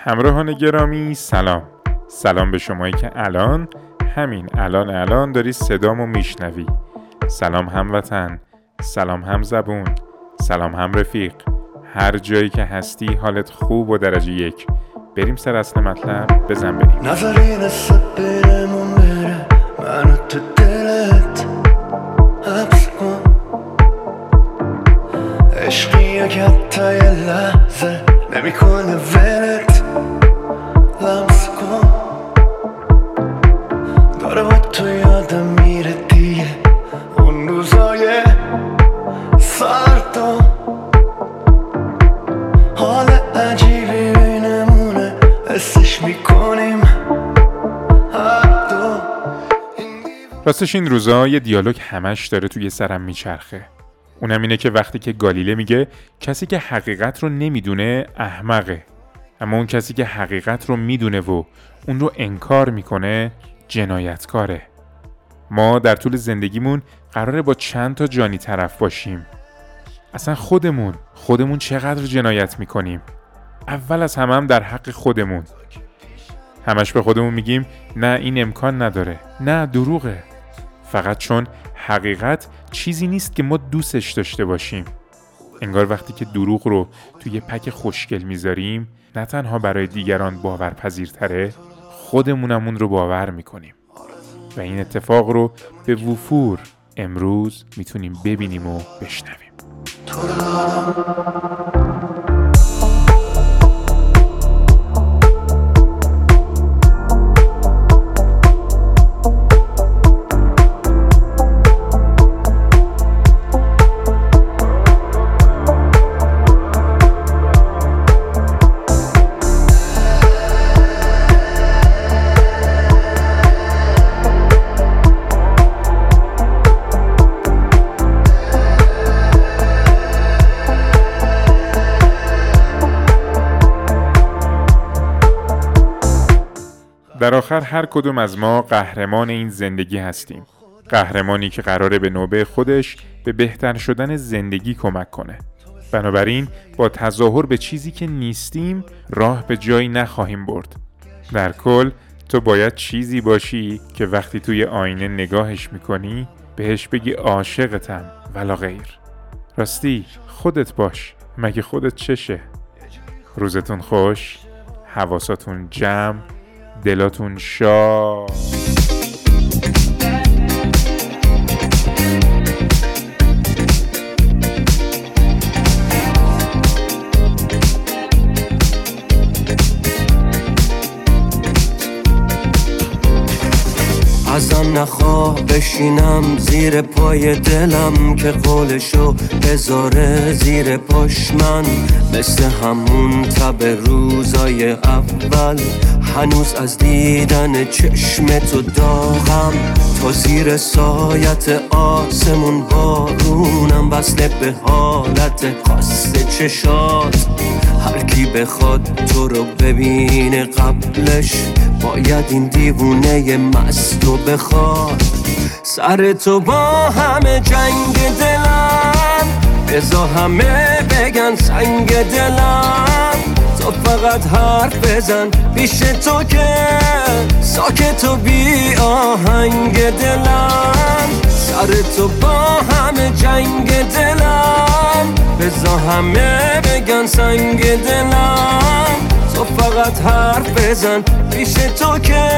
همراهان گرامی سلام. سلام به شمایی که الان همین الان الان داری صدامو میشنوی. سلام هموطن سلام هم زبون سلام هم رفیق هر جایی که هستی حالت خوب و درجه یک. بریم سر اصل مطلب بزن بریم. نظری نسبت برمون بره. منو تو دلت حبس کن. عشقی اگه حتی یه لحظه نمی‌کنه ولت راستش این روزا یه دیالوگ همش داره توی سرم میچرخه. اونم اینه که وقتی که گالیله میگه کسی که حقیقت رو نمی‌دونه احمقه. اما اون کسی که حقیقت رو می‌دونه و اون رو انکار می‌کنه جنایتکاره. ما در طول زندگیمون قراره با چند تا جانی طرف باشیم. اصلا خودمون خودمون چقدر جنایت می‌کنیم؟ اول از همه هم در حق خودمون. همش به خودمون میگیم نه این امکان نداره. نه دروغه. فقط چون حقیقت چیزی نیست که ما دوستش داشته باشیم. انگار وقتی که دروغ رو توی پک خوشگل می‌ذاریم نه تنها برای دیگران باورپذیرتره خودمونمون رو باور می‌کنیم. و این اتفاق رو به وفور امروز می‌تونیم ببینیم و بشنویم. در آخر هر کدوم از ما قهرمان این زندگی هستیم. قهرمانی که قراره به نوبه خودش به بهتر شدن زندگی کمک کنه. بنابراین با تظاهر به چیزی که نیستیم راه به جایی نخواهیم برد. در کل تو باید چیزی باشی که وقتی توی آینه نگاهش می‌کنی بهش بگی عاشقتم ولا غیر. راستی خودت باش. مگه خودت چشه؟ روزتون خوش حواساتون جمع دلاتون شاد. ازم نخواه بشینم زیر پای دلم که قولشو بذاره زیر پاش من. مثل همون تب روزای اول هنوز از دیدن چشم تو داغم. تا زیر سایت آسمون بارونم وصله به حالت خاص چشات. هر کی بخواد تو رو ببینه قبلش باید این دیوونه مستو بخواد. سر تو با همه جنگ دلم. بزا همه بگن سنگ دلم. تو فقط حرف بزن پیش تو که ساکت و بی آهنگ دلم. سر تو با همه جنگ دلم. بزا همه بگن سنگ دلم. فقط حرف بزن پیش تو که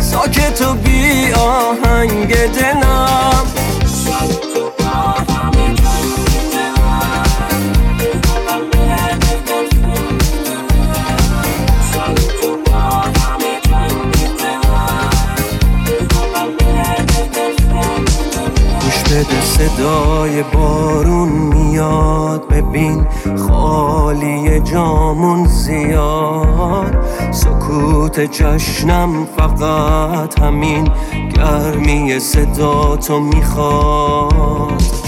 ساکت و بی آهنگ دلم. صدای بارون میاد. ببین خالی جامون زیاد. سکوت جشنم فقط همین گرمی صدا تو می‌خواد.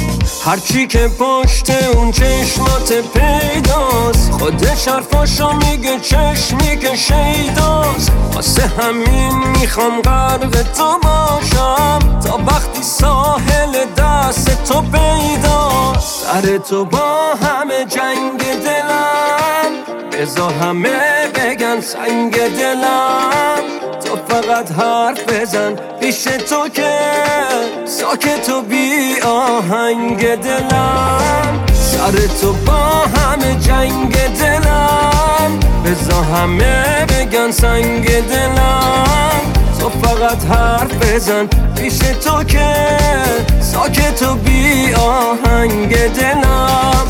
هرچی که پشت اون چشمات پیداست خودش حرفاشو میگه چشمی که شیداست. واسه همین می‌خوام غرق تو باشم تا وقتی ساحل دست تو پیداست. سر تو با همه جنگ دلم. بزا همه بگن سنگ دلم. تو فقط حرف بزن پیش تو که ساکت و بی آهنگ دلم. سر تو با همه جنگ دلم. بزا همه بگن سنگ دلم. تو فقط حرف بزن پیش تو که ساکت و بی آهنگ دلم.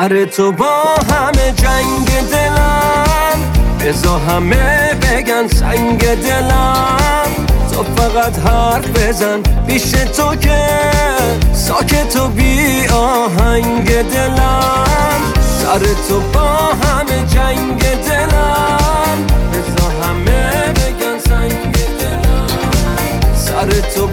سر تو با همه جنگ دلم. بزا همه بگن سنگ دلم. تو فقط حرف بزن پیش تو که. ساکت و بی آهنگ دلم. سر تو با همه جنگ دلم. بزا همه بگن سنگ دلم. سر تو